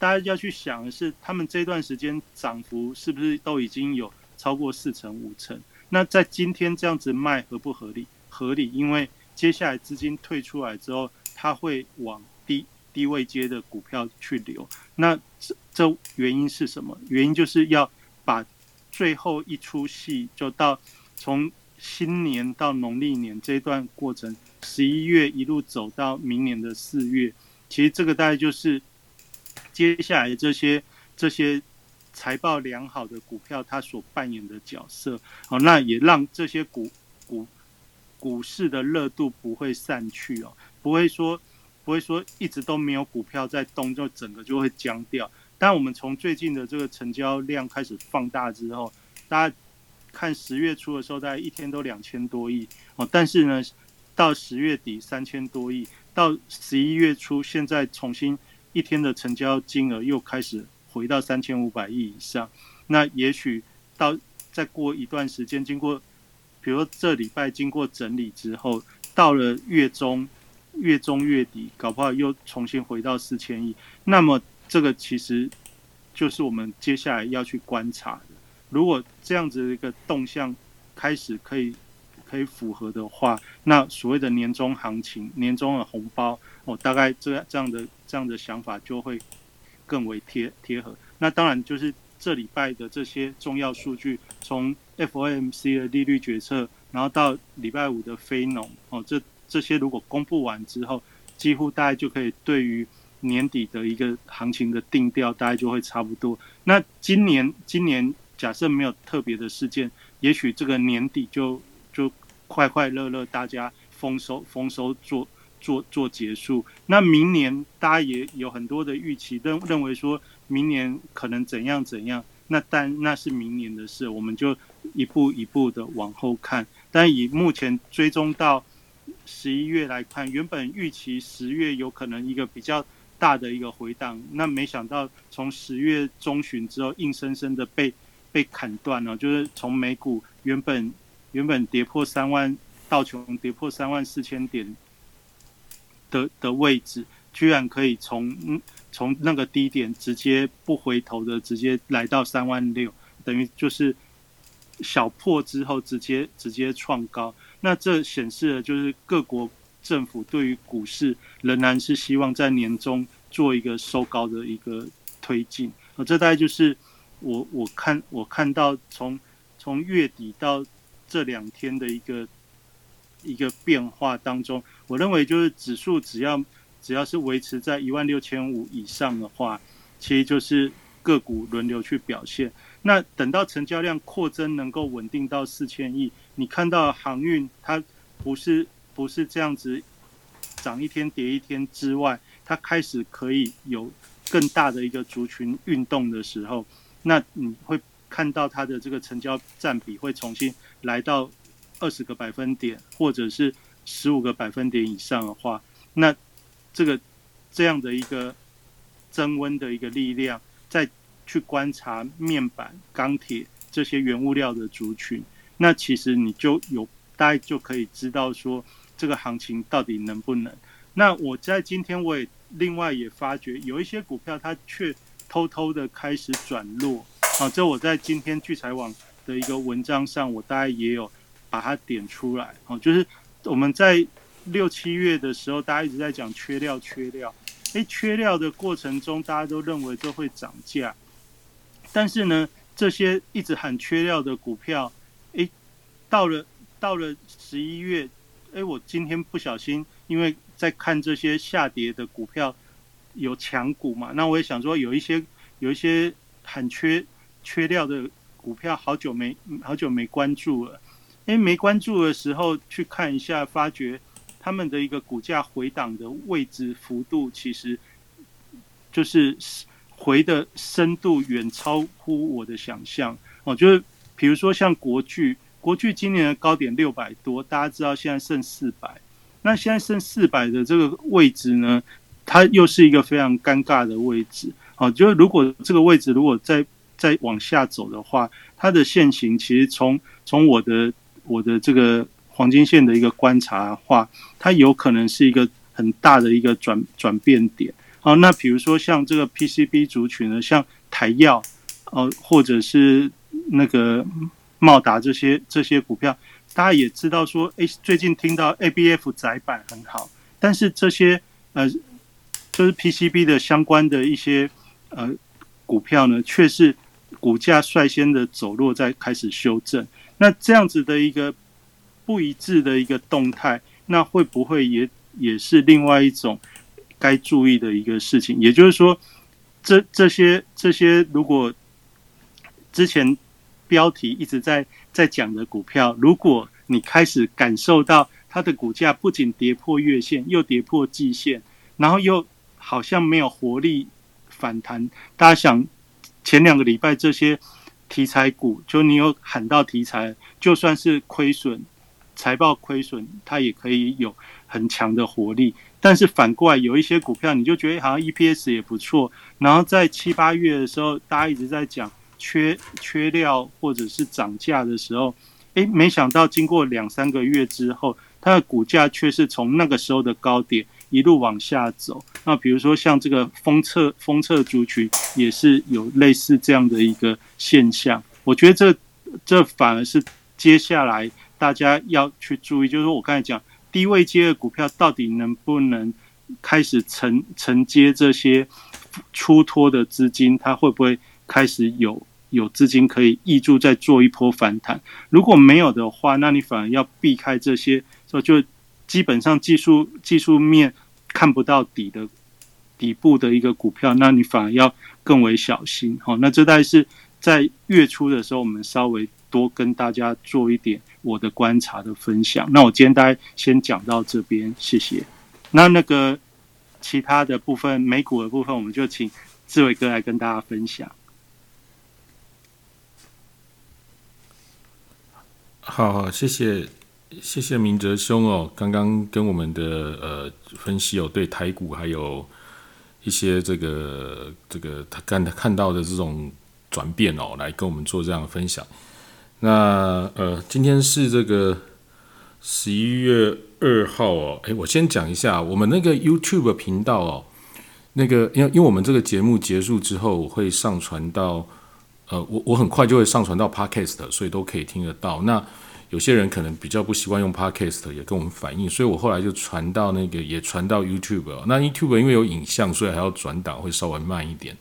大家要去想的是，他们这段时间涨幅是不是都已经有超过四成五成？那在今天这样子卖合不合理？合理，因为接下来资金退出来之后，它会往低低位阶的股票去流。那这这原因是什么？原因就是要把最后一出戏，就到从新年到农历年这段过程。十一月一路走到明年的四月，其实这个大概就是接下来这些这些财报良好的股票它所扮演的角色。好，那也让这些股股股市的热度不会散去哦，不会说不会说一直都没有股票在动，就整个就会僵掉。但我们从最近的这个成交量开始放大之后，大家看十月初的时候，大概一天都两千多亿哦，但是呢。到十月底三千多亿，到十一月初，现在重新一天的成交金额又开始回到三千五百亿以上。那也许到再过一段时间，经过比如这礼拜经过整理之后，到了月中、月中月底，搞不好又重新回到四千亿。那么这个其实就是我们接下来要去观察的。如果这样子的一个动向开始可以。可以符合的话，那所谓的年终行情、年终的红包，哦，大概这样这样的这样的想法就会更为贴贴合。那当然就是这礼拜的这些重要数据，从 FOMC 的利率决策，然后到礼拜五的非农，哦，这这些如果公布完之后，几乎大概就可以对于年底的一个行情的定调，大概就会差不多。那今年今年假设没有特别的事件，也许这个年底就。就快快乐乐，大家丰收丰收做做做结束。那明年大家也有很多的预期，认认为说明年可能怎样怎样。那但那是明年的事，我们就一步一步的往后看。但以目前追踪到十一月来看，原本预期十月有可能一个比较大的一个回档，那没想到从十月中旬之后，硬生生的被被砍断了。就是从美股原本。原本跌破三万，道琼跌破三万四千点的的位置，居然可以从从那个低点直接不回头的直接来到三万六，等于就是小破之后直接直接创高。那这显示了就是各国政府对于股市仍然是希望在年终做一个收高的一个推进。啊，这大概就是我我看我看到从从月底到这两天的一个一个变化当中，我认为就是指数只要只要是维持在一万六千五以上的话，其实就是个股轮流去表现。那等到成交量扩增能够稳定到四千亿，你看到航运它不是不是这样子涨一天跌一天之外，它开始可以有更大的一个族群运动的时候，那你会看到它的这个成交占比会重新来到二十个百分点，或者是十五个百分点以上的话，那这个这样的一个增温的一个力量，再去观察面板、钢铁这些原物料的族群，那其实你就有大概就可以知道说这个行情到底能不能。那我在今天我也另外也发觉有一些股票它却偷偷的开始转弱，啊，这我在今天聚财网的一个文章上，我大概也有把它点出来，哦，就是我们在六七月的时候，大家一直在讲缺料缺料，诶，缺料的过程中，大家都认为这会涨价。但是呢，这些一直喊缺料的股票，诶，到了到了十一月，诶，我今天不小心，因为在看这些下跌的股票有强股嘛，那我也想说，有一些有一些很缺缺料的股票，好久没好久没关注了，诶，没关注的时候去看一下，发觉他们的一个股价回档的位置幅度，其实就是。回的深度远超乎我的想象哦，就是比如说像国巨，国巨今年的高点六百多，大家知道现在剩四百，那现在剩四百的这个位置呢，它又是一个非常尴尬的位置哦，就是如果这个位置如果再再往下走的话，它的线型其实从从我的我的这个黄金线的一个观察的话，它有可能是一个很大的一个转转变点。哦，那比如说像这个 PCB 族群呢，像台药，哦，或者是那个茂达这些这些股票，大家也知道说，哎，最近听到 ABF 窄板很好，但是这些呃，就是 PCB 的相关的一些呃股票呢，却是股价率先的走弱，在开始修正。那这样子的一个不一致的一个动态，那会不会也也是另外一种？该注意的一个事情，也就是说，这这些这些，如果之前标题一直在在讲的股票，如果你开始感受到它的股价不仅跌破月线，又跌破季线，然后又好像没有活力反弹，大家想前两个礼拜这些题材股，就你有喊到题材，就算是亏损，财报亏损，它也可以有很强的活力。但是反过来，有一些股票你就觉得好像 EPS 也不错，然后在七八月的时候，大家一直在讲缺缺料或者是涨价的时候，诶，没想到经过两三个月之后，它的股价却是从那个时候的高点一路往下走。那比如说像这个封测封测族群，也是有类似这样的一个现象。我觉得这这反而是接下来大家要去注意，就是我刚才讲。低位接的股票到底能不能开始承承接这些出脱的资金？它会不会开始有有资金可以挹注再做一波反弹？如果没有的话，那你反而要避开这些，说就基本上技术技术面看不到底的底部的一个股票，那你反而要更为小心。好，那这代是在月初的时候，我们稍微多跟大家做一点。我的观察的分享，那我今天大概先讲到这边，谢谢。那那个其他的部分，美股的部分，我们就请志伟哥来跟大家分享。好好，谢谢谢谢明哲兄哦，刚刚跟我们的呃分析哦，对台股还有一些这个这个他看看到的这种转变哦，来跟我们做这样的分享。那呃，今天是这个十一月二号哦。诶，我先讲一下我们那个 YouTube 频道哦。那个，因为因为我们这个节目结束之后我会上传到，呃，我我很快就会上传到 Podcast，所以都可以听得到。那有些人可能比较不习惯用 Podcast，也跟我们反映，所以我后来就传到那个，也传到 YouTube。那 YouTube 因为有影像，所以还要转档，会稍微慢一点。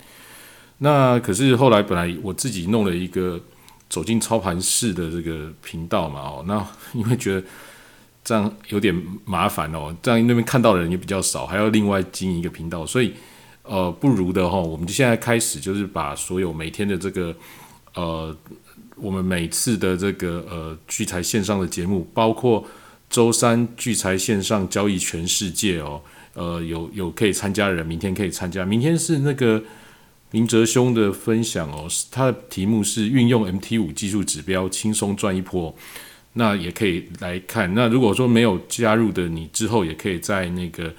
那可是后来本来我自己弄了一个走进操盘室的这个频道嘛，哦，那 因为觉得。这样有点麻烦哦，这样那边看到的人也比较少，还要另外经营一个频道，所以呃，不如的哈，我们就现在开始就是把所有每天的这个呃，我们每次的这个呃聚财线上的节目，包括周三聚财线上交易全世界哦，呃，有有可以参加的人，明天可以参加，明天是那个林哲兄的分享哦，他的题目是运用 MT 五技术指标轻松赚一波。那也可以来看。那如果说没有加入的，你之后也可以在那个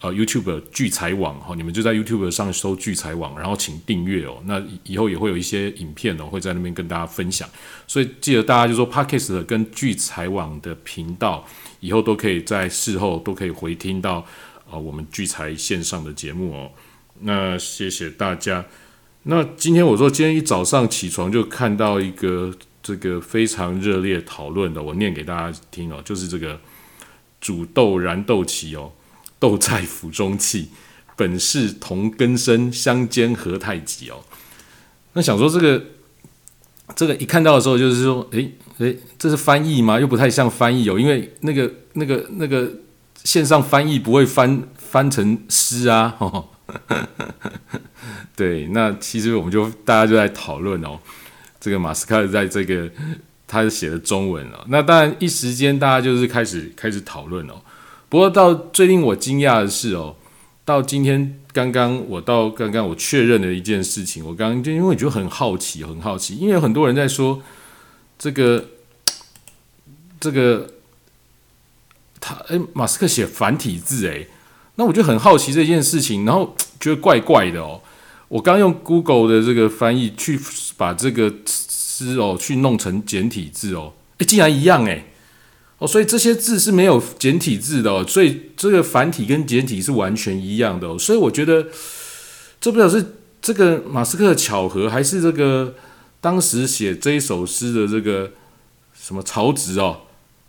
呃 YouTube 聚财网哈，你们就在 YouTube 上搜聚财网，然后请订阅哦。那以后也会有一些影片哦，会在那边跟大家分享。所以记得大家就说 Podcast 跟聚财网的频道，以后都可以在事后都可以回听到啊我们聚财线上的节目哦。那谢谢大家。那今天我说今天一早上起床就看到一个。这个非常热烈讨论的，我念给大家听哦，就是这个煮豆燃豆萁哦，豆在釜中泣，本是同根生，相煎何太急哦。那想说这个这个一看到的时候，就是说，诶诶，这是翻译吗？又不太像翻译哦，因为那个那个那个线上翻译不会翻翻成诗啊。对，那其实我们就大家就在讨论哦。这个马斯克在这个他写的中文哦，那当然一时间大家就是开始开始讨论哦。不过到最令我惊讶的是哦，到今天刚刚我到刚刚我确认的一件事情，我刚刚就因为我觉得很好奇，很好奇，因为有很多人在说这个这个他哎马斯克写繁体字哎，那我就很好奇这件事情，然后 觉得怪怪的哦。我刚用 Google 的这个翻译去把这个诗哦去弄成简体字哦，诶，竟然一样诶。哦，所以这些字是没有简体字的哦，所以这个繁体跟简体是完全一样的哦，所以我觉得 这不知道是这个马斯克的巧合，还是这个当时写这一首诗的这个什么曹植哦。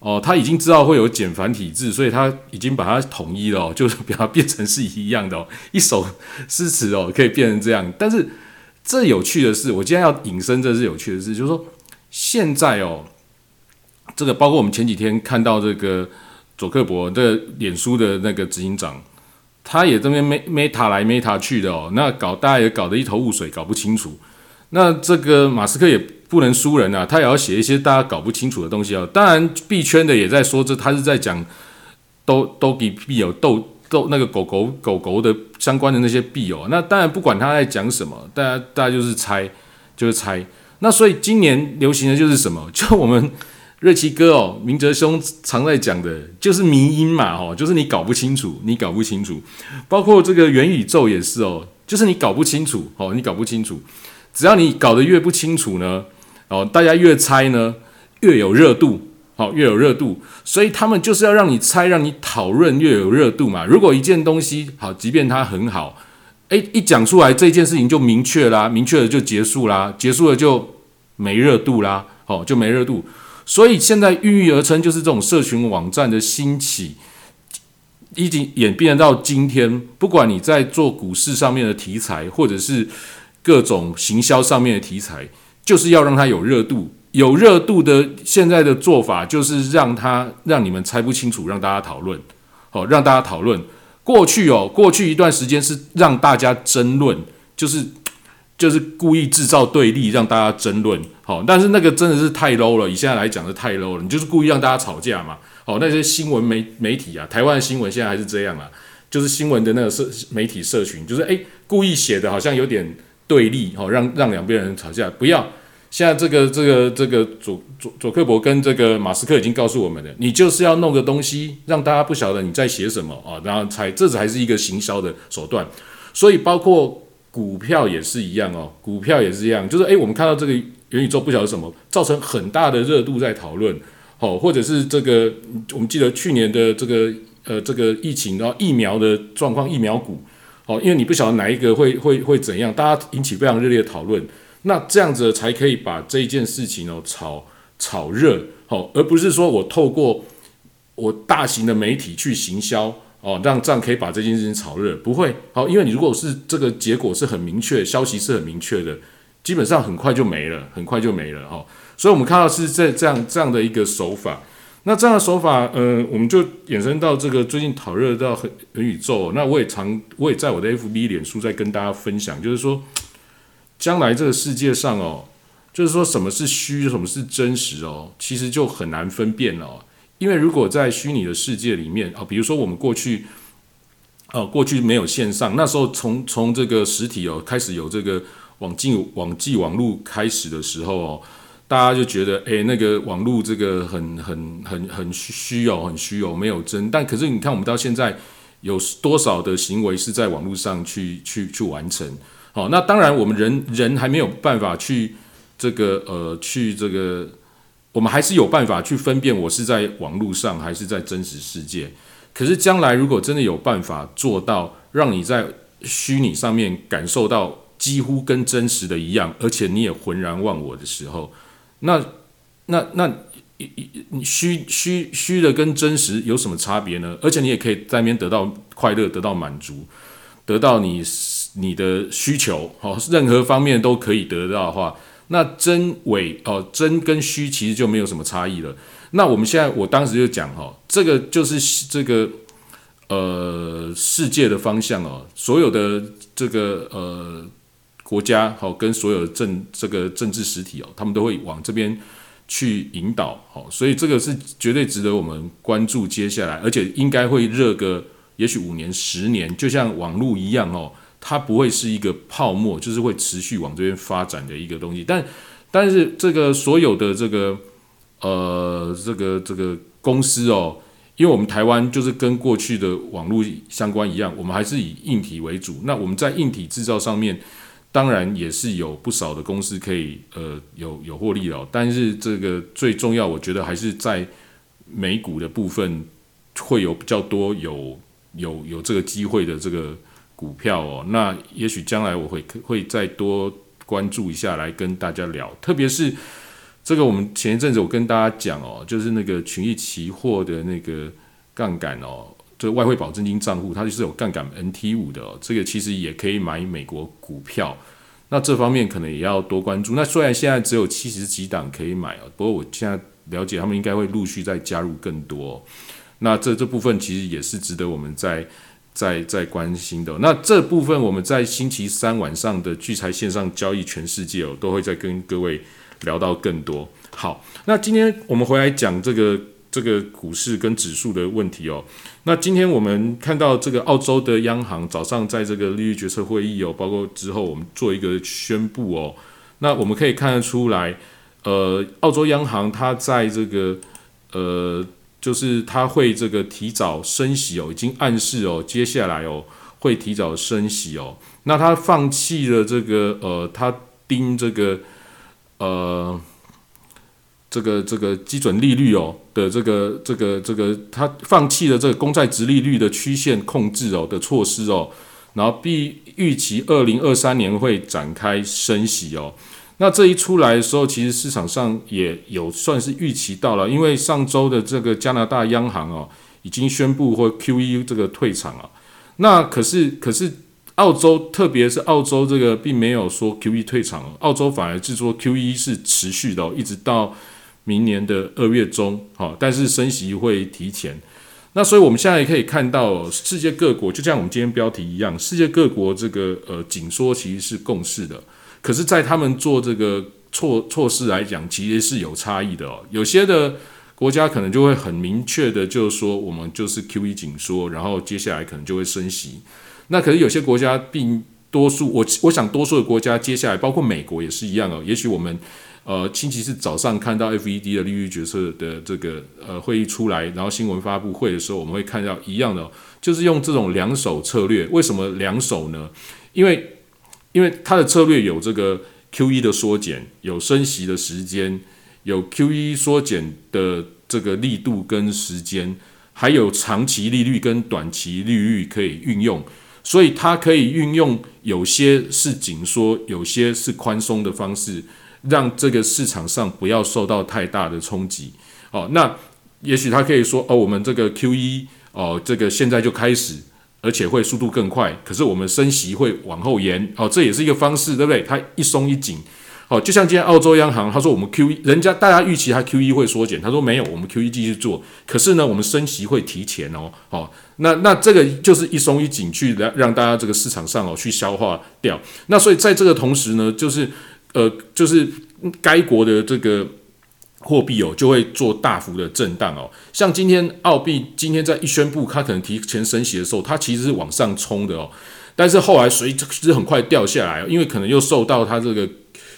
哦，他已经知道会有简繁体字，所以他已经把它统一了，就是把它变成是一样的哦。一首诗词哦，可以变成这样。但是这有趣的是，我今天要引申，这是有趣的事，就是说现在哦，这个包括我们前几天看到这个佐克伯的脸书的那个执行长，他也这边 meta 来 meta 去的哦，那搞大家也搞得一头雾水，搞不清楚。那这个马斯克也。不能输人啊！他也要写一些大家搞不清楚的东西哦。当然，币圈的也在说这，他是在讲都都给币有斗斗那个狗狗狗狗的相关的那些币哦。那当然不管他在讲什么，大家大家就是猜，就是猜。那所以今年流行的就是什么？就我们瑞奇哥哦，明哲兄常在讲的，就是迷音嘛哦，就是你搞不清楚，你搞不清楚。包括这个元宇宙也是哦，就是你搞不清楚哦，你搞不清楚。只要你搞得越不清楚呢？哦，大家越猜呢，越有热度，好，越有热度，所以他们就是要让你猜，让你讨论，越有热度嘛。如果一件东西好，即便它很好，诶，一讲出来这件事情就明确啦，明确了就结束啦，结束了就没热度啦，好，就没热度。所以现在孕育而成就是这种社群网站的兴起，已经演变到今天，不管你在做股市上面的题材，或者是各种行销上面的题材。就是要让它有热度，有热度的现在的做法就是让它让你们猜不清楚，让大家讨论，好，让大家讨论。过去哦，过去一段时间是让大家争论，就是就是故意制造对立，让大家争论，好，但是那个真的是太 low 了，以现在来讲是太 low 了，你就是故意让大家吵架嘛，好，那些新闻媒媒体啊，台湾的新闻现在还是这样啊，就是新闻的那个社媒体社群，就是诶故意写的好像有点。对立，好让让两边人吵架，不要。现在这个这个这个佐佐佐克伯跟这个马斯克已经告诉我们了，你就是要弄个东西，让大家不晓得你在写什么啊，然后才这才是一个行销的手段。所以包括股票也是一样哦，股票也是一样，就是诶，我们看到这个元宇宙不晓得什么，造成很大的热度在讨论，好，或者是这个我们记得去年的这个呃这个疫情然后疫苗的状况，疫苗股。哦，因为你不晓得哪一个会会会怎样，大家引起非常热烈的讨论，那这样子才可以把这一件事情哦炒炒热，哦，而不是说我透过我大型的媒体去行销，哦，让这样可以把这件事情炒热，不会，好，因为你如果是这个结果是很明确，消息是很明确的，基本上很快就没了，很快就没了，哈，所以我们看到是这这样这样的一个手法。那这样的手法，呃，我们就衍生到这个最近讨热到很很宇宙。那我也常，我也在我的 FB 脸书在跟大家分享，就是说，将来这个世界上哦，就是说什么是虚，什么是真实哦，其实就很难分辨了。因为如果在虚拟的世界里面啊，比如说我们过去，啊，过去没有线上，那时候从从这个实体哦开始有这个网际网际网络开始的时候哦。大家就觉得，哎，那个网络这个很很很很虚有，很虚有，没有真。但可是你看，我们到现在有多少的行为是在网络上去去去完成？好，那当然我们人人还没有办法去这个呃去这个，我们还是有办法去分辨我是在网络上还是在真实世界。可是将来如果真的有办法做到，让你在虚拟上面感受到几乎跟真实的一样，而且你也浑然忘我的时候。那那那你虚虚虚的跟真实有什么差别呢？而且你也可以在那边得到快乐，得到满足，得到你你的需求，好，任何方面都可以得到的话，那真伪哦，真跟虚其实就没有什么差异了。那我们现在，我当时就讲哈，这个就是这个呃世界的方向哦，所有的这个呃。国家好，跟所有政这个政治实体哦，他们都会往这边去引导，好，所以这个是绝对值得我们关注。接下来，而且应该会热个，也许五年、十年，就像网络一样哦，它不会是一个泡沫，就是会持续往这边发展的一个东西。但但是这个所有的这个呃这个这个公司哦，因为我们台湾就是跟过去的网络相关一样，我们还是以硬体为主。那我们在硬体制造上面。当然也是有不少的公司可以呃有有获利了，但是这个最重要，我觉得还是在美股的部分会有比较多有有有这个机会的这个股票哦。那也许将来我会会再多关注一下来跟大家聊，特别是这个我们前一阵子我跟大家讲哦，就是那个群益期货的那个杠杆哦。这外汇保证金账户，它就是有杠杆 NT 五的，这个其实也可以买美国股票。那这方面可能也要多关注。那虽然现在只有七十几档可以买哦，不过我现在了解他们应该会陆续再加入更多。那这这部分其实也是值得我们在在在关心的。那这部分我们在星期三晚上的聚财线上交易全世界哦，都会再跟各位聊到更多。好，那今天我们回来讲这个。这个股市跟指数的问题哦，那今天我们看到这个澳洲的央行早上在这个利率决策会议哦，包括之后我们做一个宣布哦，那我们可以看得出来，呃，澳洲央行它在这个呃，就是它会这个提早升息哦，已经暗示哦，接下来哦会提早升息哦，那它放弃了这个呃，它盯这个呃。这个这个基准利率哦的这个这个这个，他放弃了这个公债值利率的曲线控制哦的措施哦，然后必预期二零二三年会展开升息哦。那这一出来的时候，其实市场上也有算是预期到了，因为上周的这个加拿大央行哦已经宣布或 QE 这个退场了。那可是可是澳洲，特别是澳洲这个并没有说 QE 退场，澳洲反而是说 QE 是持续的，一直到。明年的二月中，好，但是升息会提前。那所以我们现在也可以看到，世界各国就像我们今天标题一样，世界各国这个呃紧缩其实是共识的。可是，在他们做这个措措施来讲，其实是有差异的哦。有些的国家可能就会很明确的，就是说我们就是 Q E 紧缩，然后接下来可能就会升息。那可是有些国家并多数，我我想多数的国家接下来，包括美国也是一样哦。也许我们。呃，星期四早上看到 FED 的利率决策的这个呃会议出来，然后新闻发布会的时候，我们会看到一样的，就是用这种两手策略。为什么两手呢？因为因为它的策略有这个 QE 的缩减，有升息的时间，有 QE 缩减的这个力度跟时间，还有长期利率跟短期利率可以运用。所以它可以运用有些是紧缩，有些是宽松的方式，让这个市场上不要受到太大的冲击。哦，那也许他可以说，哦，我们这个 Q E 哦，这个现在就开始，而且会速度更快，可是我们升息会往后延，哦，这也是一个方式，对不对？它一松一紧。哦，就像今天澳洲央行他说我们 Q E，人家大家预期它 Q E 会缩减，他说没有，我们 Q E 继续做。可是呢，我们升息会提前哦，哦，那那这个就是一松一紧去让让大家这个市场上哦去消化掉。那所以在这个同时呢，就是呃，就是该国的这个货币哦就会做大幅的震荡哦。像今天澳币今天在一宣布它可能提前升息的时候，它其实是往上冲的哦，但是后来随之很快掉下来，因为可能又受到它这个。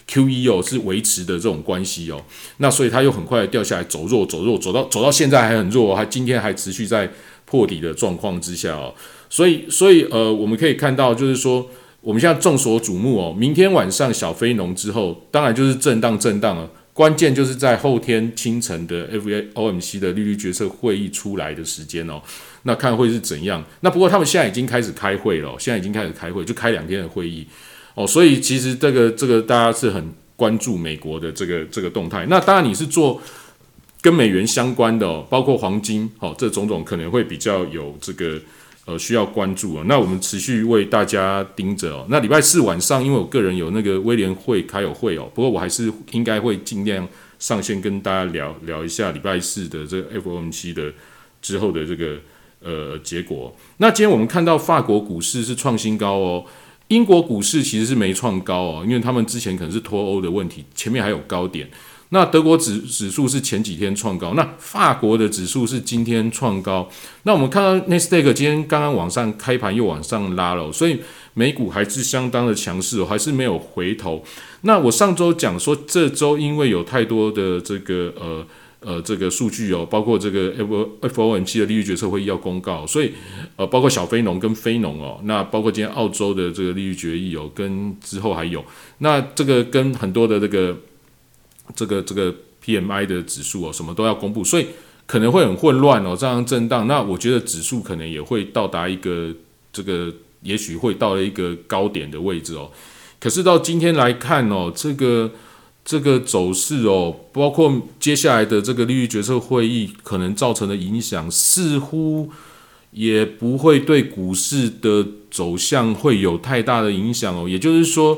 Q E 哦是维持的这种关系哦，那所以它又很快掉下来，走弱走弱，走到走到现在还很弱，还今天还持续在破底的状况之下哦，所以所以呃我们可以看到就是说我们现在众所瞩目哦，明天晚上小非农之后，当然就是震荡震荡了，关键就是在后天清晨的 F A O M C 的利率决策会议出来的时间哦，那看会是怎样？那不过他们现在已经开始开会了，现在已经开始开会，就开两天的会议。哦，所以其实这个这个大家是很关注美国的这个这个动态。那当然你是做跟美元相关的，哦，包括黄金，哦，这种种可能会比较有这个呃需要关注哦。那我们持续为大家盯着哦。那礼拜四晚上，因为我个人有那个威廉会开有会哦，不过我还是应该会尽量上线跟大家聊聊一下礼拜四的这个 FOMC 的之后的这个呃结果。那今天我们看到法国股市是创新高哦。英国股市其实是没创高哦，因为他们之前可能是脱欧的问题，前面还有高点。那德国指指数是前几天创高，那法国的指数是今天创高。那我们看到 n e s t a q 今天刚刚往上开盘又往上拉了，所以美股还是相当的强势哦，还是没有回头。那我上周讲说，这周因为有太多的这个呃。呃，这个数据哦，包括这个 F F O M C 的利率决策会议要公告，所以呃，包括小非农跟非农哦，那包括今天澳洲的这个利率决议哦，跟之后还有，那这个跟很多的这个这个这个 P M I 的指数哦，什么都要公布，所以可能会很混乱哦，这样震荡。那我觉得指数可能也会到达一个这个，也许会到了一个高点的位置哦。可是到今天来看哦，这个。这个走势哦，包括接下来的这个利率决策会议可能造成的影响，似乎也不会对股市的走向会有太大的影响哦。也就是说，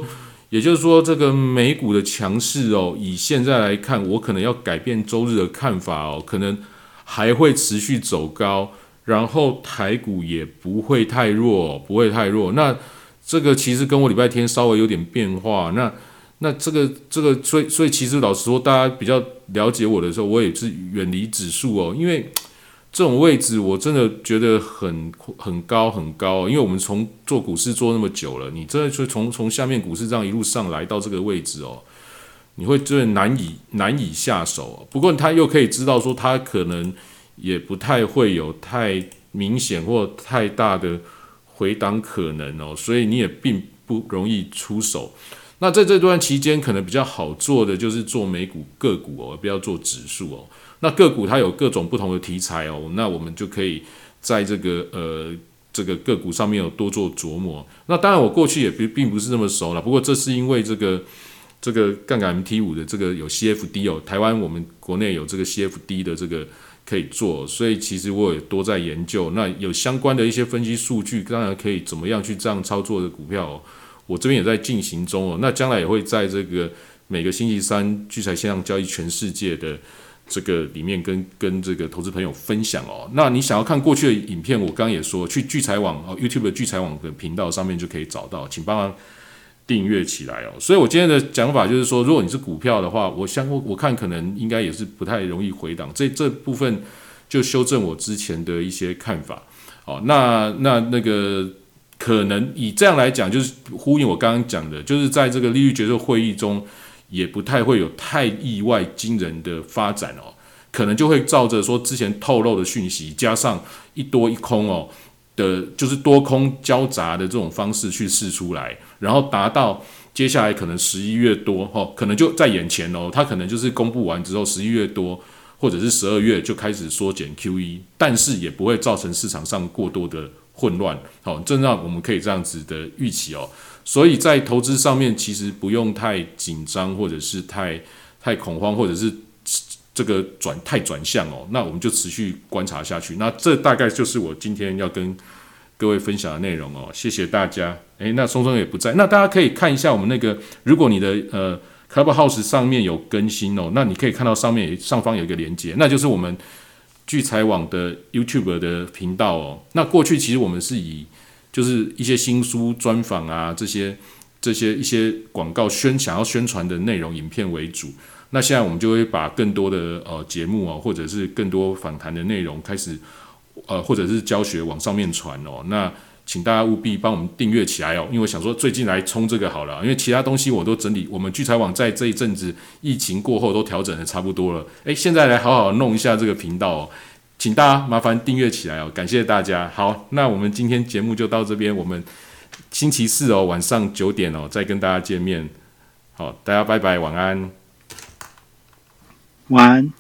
也就是说，这个美股的强势哦，以现在来看，我可能要改变周日的看法哦，可能还会持续走高，然后台股也不会太弱，不会太弱。那这个其实跟我礼拜天稍微有点变化，那。那这个这个，所以所以其实老实说，大家比较了解我的时候，我也是远离指数哦，因为这种位置我真的觉得很很高很高，因为我们从做股市做那么久了，你真的就从从下面股市这样一路上来到这个位置哦，你会真的难以难以下手。不过他又可以知道说，他可能也不太会有太明显或太大的回档可能哦，所以你也并不容易出手。那在这段期间，可能比较好做的就是做美股个股哦，不要做指数哦。那个股它有各种不同的题材哦，那我们就可以在这个呃这个个股上面有多做琢磨。那当然，我过去也并并不是那么熟了，不过这是因为这个这个杠杆 MT 五的这个有 CFD 哦，台湾我们国内有这个 CFD 的这个可以做，所以其实我也多在研究。那有相关的一些分析数据，当然可以怎么样去这样操作的股票。哦我这边也在进行中哦，那将来也会在这个每个星期三聚财线上交易全世界的这个里面跟跟这个投资朋友分享哦。那你想要看过去的影片，我刚刚也说去聚财网哦 YouTube 的聚财网的频道上面就可以找到，请帮忙订阅起来哦。所以我今天的讲法就是说，如果你是股票的话，我相我看可能应该也是不太容易回档，这这部分就修正我之前的一些看法。哦，那那那个。可能以这样来讲，就是呼应我刚刚讲的，就是在这个利率决策会议中，也不太会有太意外惊人的发展哦。可能就会照着说之前透露的讯息，加上一多一空哦的，就是多空交杂的这种方式去试出来，然后达到接下来可能十一月多哦，可能就在眼前哦。它可能就是公布完之后，十一月多或者是十二月就开始缩减 QE，但是也不会造成市场上过多的。混乱，好，这让我们可以这样子的预期哦。所以在投资上面，其实不用太紧张，或者是太太恐慌，或者是这个转太转向哦。那我们就持续观察下去。那这大概就是我今天要跟各位分享的内容哦。谢谢大家。诶，那松松也不在，那大家可以看一下我们那个，如果你的呃 Clubhouse 上面有更新哦，那你可以看到上面上方有一个连接，那就是我们聚财网的 YouTube 的频道哦。那过去其实我们是以就是一些新书专访啊，这些这些一些广告宣想要宣传的内容影片为主。那现在我们就会把更多的呃节目啊，或者是更多访谈的内容开始呃，或者是教学往上面传哦。那请大家务必帮我们订阅起来哦，因为我想说最近来冲这个好了，因为其他东西我都整理，我们聚财网在这一阵子疫情过后都调整的差不多了。诶，现在来好好弄一下这个频道哦。请大家麻烦订阅起来哦，感谢大家。好，那我们今天节目就到这边，我们星期四哦晚上九点哦再跟大家见面。好，大家拜拜，晚安，晚安。